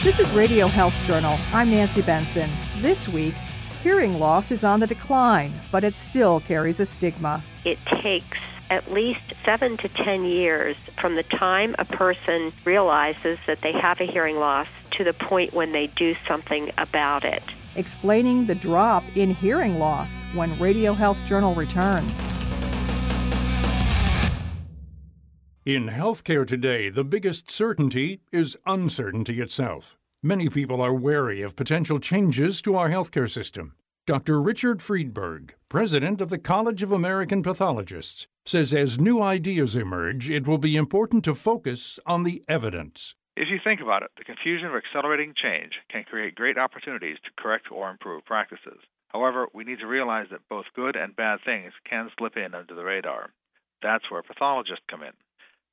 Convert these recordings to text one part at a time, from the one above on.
This is Radio Health Journal. I'm Nancy Benson. This week, hearing loss is on the decline, but it still carries a stigma. It takes at least seven to ten years from the time a person realizes that they have a hearing loss to the point when they do something about it. Explaining the drop in hearing loss when Radio Health Journal returns. In healthcare today, the biggest certainty is uncertainty itself. Many people are wary of potential changes to our healthcare system. Dr. Richard Friedberg, president of the College of American Pathologists, says as new ideas emerge, it will be important to focus on the evidence. If you think about it, the confusion of accelerating change can create great opportunities to correct or improve practices. However, we need to realize that both good and bad things can slip in under the radar. That's where pathologists come in.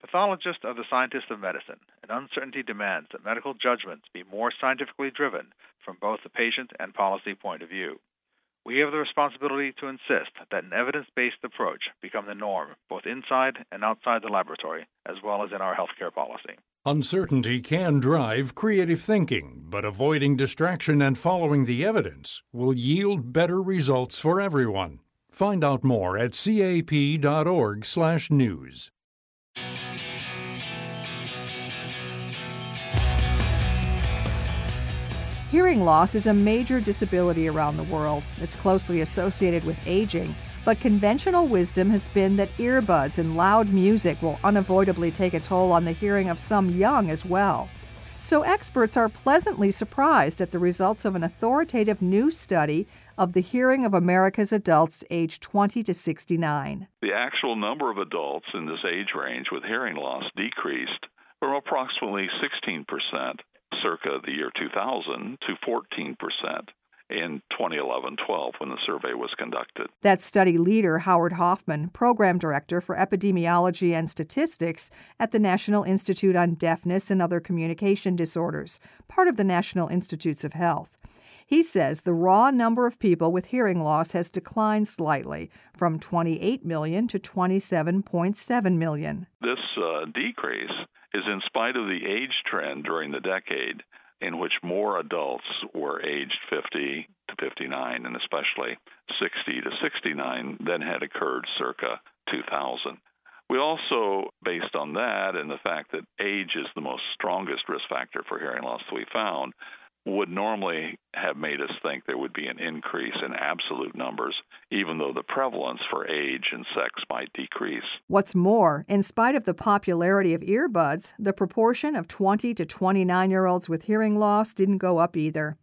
Pathologists are the scientists of medicine, and uncertainty demands that medical judgments be more scientifically driven from both the patient and policy point of view. We have the responsibility to insist that an evidence based approach become the norm, both inside and outside the laboratory, as well as in our healthcare policy. Uncertainty can drive creative thinking, but avoiding distraction and following the evidence will yield better results for everyone. Find out more at cap.org/news. Hearing loss is a major disability around the world. It's closely associated with aging, but conventional wisdom has been that earbuds and loud music will unavoidably take a toll on the hearing of some young as well. So, experts are pleasantly surprised at the results of an authoritative new study of the hearing of America's adults aged 20 to 69. The actual number of adults in this age range with hearing loss decreased from approximately 16% circa the year 2000 to 14 percent in 2011 12 when the survey was conducted. That study leader, Howard Hoffman, Program Director for Epidemiology and Statistics at the National Institute on Deafness and Other Communication Disorders, part of the National Institutes of Health. He says the raw number of people with hearing loss has declined slightly from 28 million to 27.7 million. This uh, decrease is in spite of the age trend during the decade in which more adults were aged 50 to 59 and especially 60 to 69 than had occurred circa 2000. We also, based on that and the fact that age is the most strongest risk factor for hearing loss we found, would normally have made us think there would be an increase in absolute numbers, even though the prevalence for age and sex might decrease. What's more, in spite of the popularity of earbuds, the proportion of 20 to 29 year olds with hearing loss didn't go up either.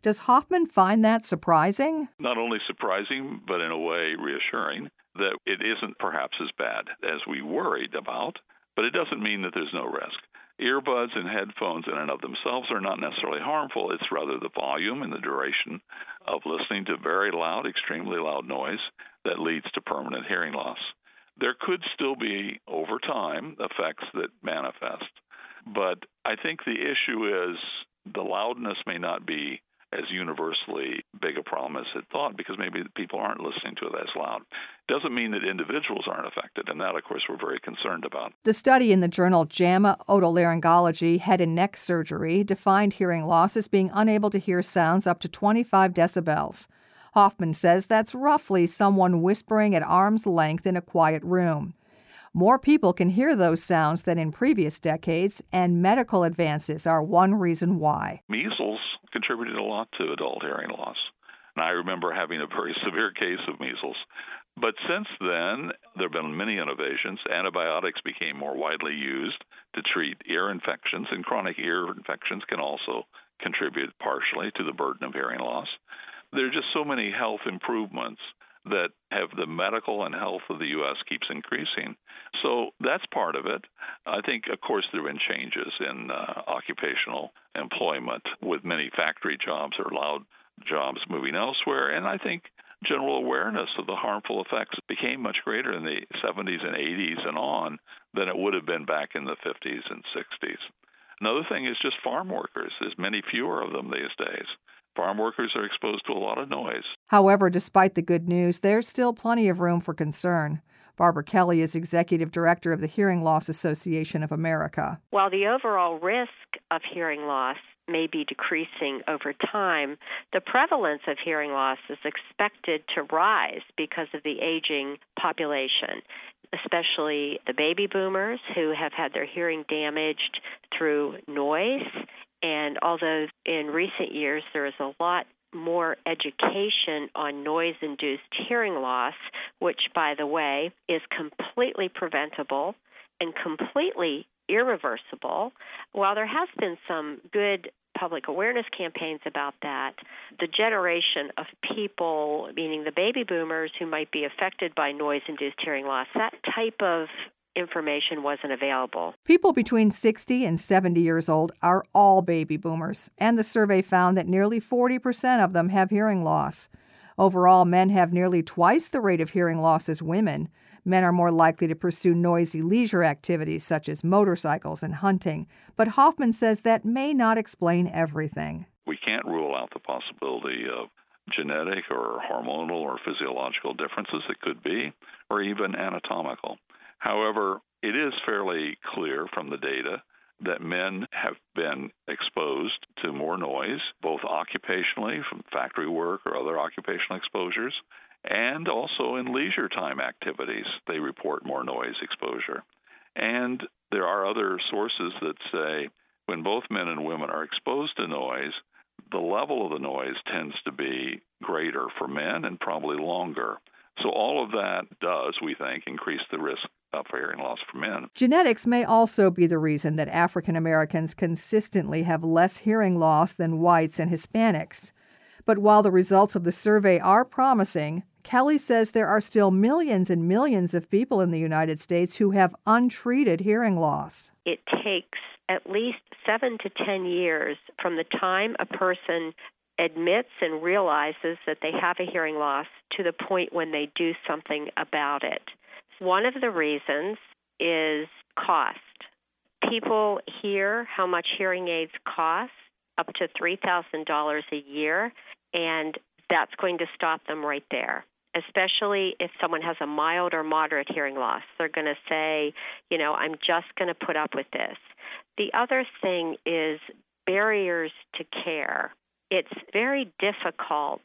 Does Hoffman find that surprising? Not only surprising, but in a way reassuring that it isn't perhaps as bad as we worried about, but it doesn't mean that there's no risk earbuds and headphones in and of themselves are not necessarily harmful. It's rather the volume and the duration of listening to very loud, extremely loud noise that leads to permanent hearing loss. There could still be, over time, effects that manifest. But I think the issue is the loudness may not be as universally big a problem as it thought because maybe people aren't listening to it as loud. Doesn't mean that individuals aren't affected, and that, of course, we're very concerned about. The study in the journal JAMA Otolaryngology Head and Neck Surgery defined hearing loss as being unable to hear sounds up to 25 decibels. Hoffman says that's roughly someone whispering at arm's length in a quiet room. More people can hear those sounds than in previous decades, and medical advances are one reason why. Measles contributed a lot to adult hearing loss. And I remember having a very severe case of measles. But since then, there have been many innovations. Antibiotics became more widely used to treat ear infections, and chronic ear infections can also contribute partially to the burden of hearing loss. There are just so many health improvements that have the medical and health of the U.S. keeps increasing. So that's part of it. I think, of course, there have been changes in uh, occupational employment with many factory jobs or loud jobs moving elsewhere. And I think general awareness of the harmful effects became much greater in the 70s and 80s and on than it would have been back in the 50s and 60s. Another thing is just farm workers. There's many fewer of them these days farm workers are exposed to a lot of noise. However, despite the good news, there's still plenty of room for concern. Barbara Kelly is executive director of the Hearing Loss Association of America. While the overall risk of hearing loss may be decreasing over time, the prevalence of hearing loss is expected to rise because of the aging population, especially the baby boomers who have had their hearing damaged through noise. And although in recent years there is a lot more education on noise induced hearing loss, which, by the way, is completely preventable and completely irreversible. While there has been some good public awareness campaigns about that, the generation of people, meaning the baby boomers who might be affected by noise induced hearing loss, that type of information wasn't available. People between 60 and 70 years old are all baby boomers, and the survey found that nearly 40% of them have hearing loss. Overall, men have nearly twice the rate of hearing loss as women. Men are more likely to pursue noisy leisure activities such as motorcycles and hunting, but Hoffman says that may not explain everything. We can't rule out the possibility of genetic or hormonal or physiological differences that could be, or even anatomical. However, it is fairly clear from the data that men have been exposed to more noise, both occupationally from factory work or other occupational exposures, and also in leisure time activities, they report more noise exposure. And there are other sources that say when both men and women are exposed to noise, the level of the noise tends to be greater for men and probably longer. So, all of that does, we think, increase the risk Uh, of hearing loss for men. Genetics may also be the reason that African Americans consistently have less hearing loss than whites and Hispanics. But while the results of the survey are promising, Kelly says there are still millions and millions of people in the United States who have untreated hearing loss. It takes at least seven to ten years from the time a person admits and realizes that they have a hearing loss to the point when they do something about it. One of the reasons is cost. People hear how much hearing aids cost, up to $3,000 a year, and that's going to stop them right there. Especially if someone has a mild or moderate hearing loss. They're going to say, you know, I'm just going to put up with this. The other thing is barriers to care. It's very difficult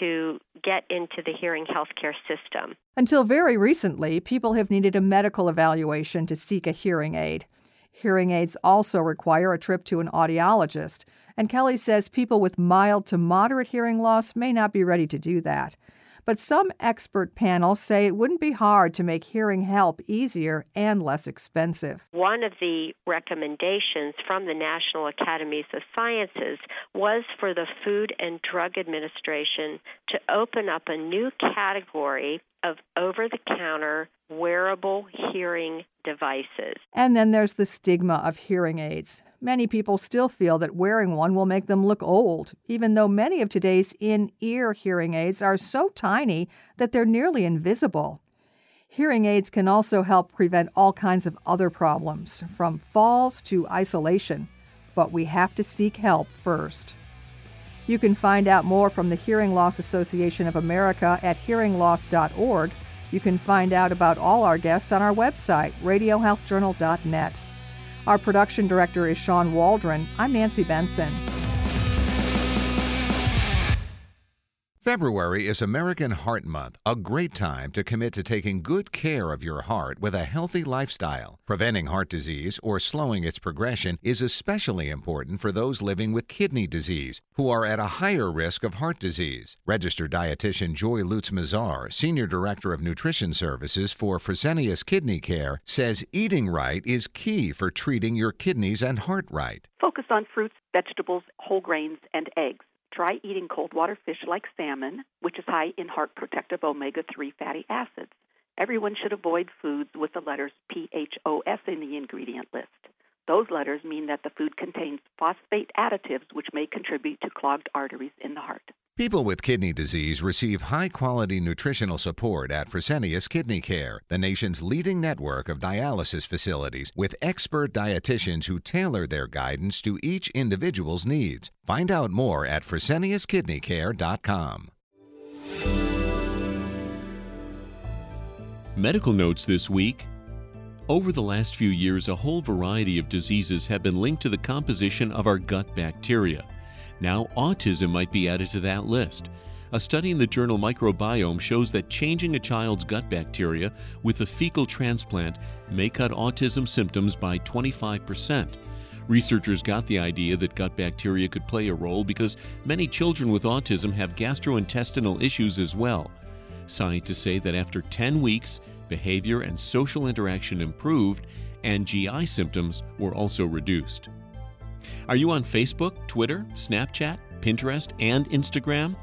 to get into the hearing healthcare system. Until very recently, people have needed a medical evaluation to seek a hearing aid. Hearing aids also require a trip to an audiologist, and Kelly says people with mild to moderate hearing loss may not be ready to do that. But some expert panels say it wouldn't be hard to make hearing help easier and less expensive. One of the recommendations from the National Academies of Sciences was for the Food and Drug Administration to open up a new category of over the counter wearable hearing devices. And then there's the stigma of hearing aids. Many people still feel that wearing one will make them look old, even though many of today's in ear hearing aids are so tiny that they're nearly invisible. Hearing aids can also help prevent all kinds of other problems, from falls to isolation, but we have to seek help first. You can find out more from the Hearing Loss Association of America at hearingloss.org. You can find out about all our guests on our website, radiohealthjournal.net. Our production director is Sean Waldron. I'm Nancy Benson. February is American Heart Month, a great time to commit to taking good care of your heart with a healthy lifestyle. Preventing heart disease or slowing its progression is especially important for those living with kidney disease who are at a higher risk of heart disease. Registered dietitian Joy Lutz Mazar, Senior Director of Nutrition Services for Fresenius Kidney Care, says eating right is key for treating your kidneys and heart right. Focus on fruits, vegetables, whole grains, and eggs. Try eating cold water fish like salmon, which is high in heart protective omega 3 fatty acids. Everyone should avoid foods with the letters PHOS in the ingredient list. Those letters mean that the food contains phosphate additives which may contribute to clogged arteries in the heart. People with kidney disease receive high quality nutritional support at Fresenius Kidney Care, the nation's leading network of dialysis facilities with expert dietitians who tailor their guidance to each individual's needs. Find out more at freseniuskidneycare.com. Medical notes this week Over the last few years, a whole variety of diseases have been linked to the composition of our gut bacteria. Now, autism might be added to that list. A study in the journal Microbiome shows that changing a child's gut bacteria with a fecal transplant may cut autism symptoms by 25%. Researchers got the idea that gut bacteria could play a role because many children with autism have gastrointestinal issues as well. Scientists say that after 10 weeks, behavior and social interaction improved, and GI symptoms were also reduced. Are you on Facebook, Twitter, Snapchat, Pinterest, and Instagram?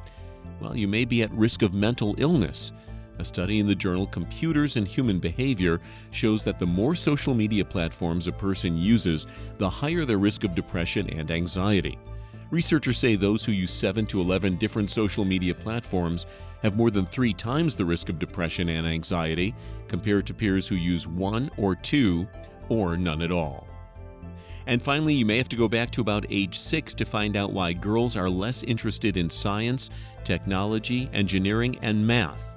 Well, you may be at risk of mental illness. A study in the journal Computers and Human Behavior shows that the more social media platforms a person uses, the higher their risk of depression and anxiety. Researchers say those who use 7 to 11 different social media platforms have more than three times the risk of depression and anxiety compared to peers who use one or two or none at all. And finally, you may have to go back to about age six to find out why girls are less interested in science, technology, engineering, and math.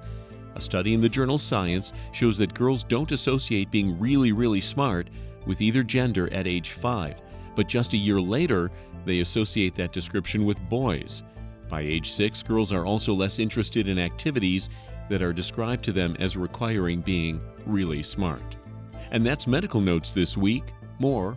A study in the journal Science shows that girls don't associate being really, really smart with either gender at age five, but just a year later, they associate that description with boys. By age six, girls are also less interested in activities that are described to them as requiring being really smart. And that's Medical Notes this week. More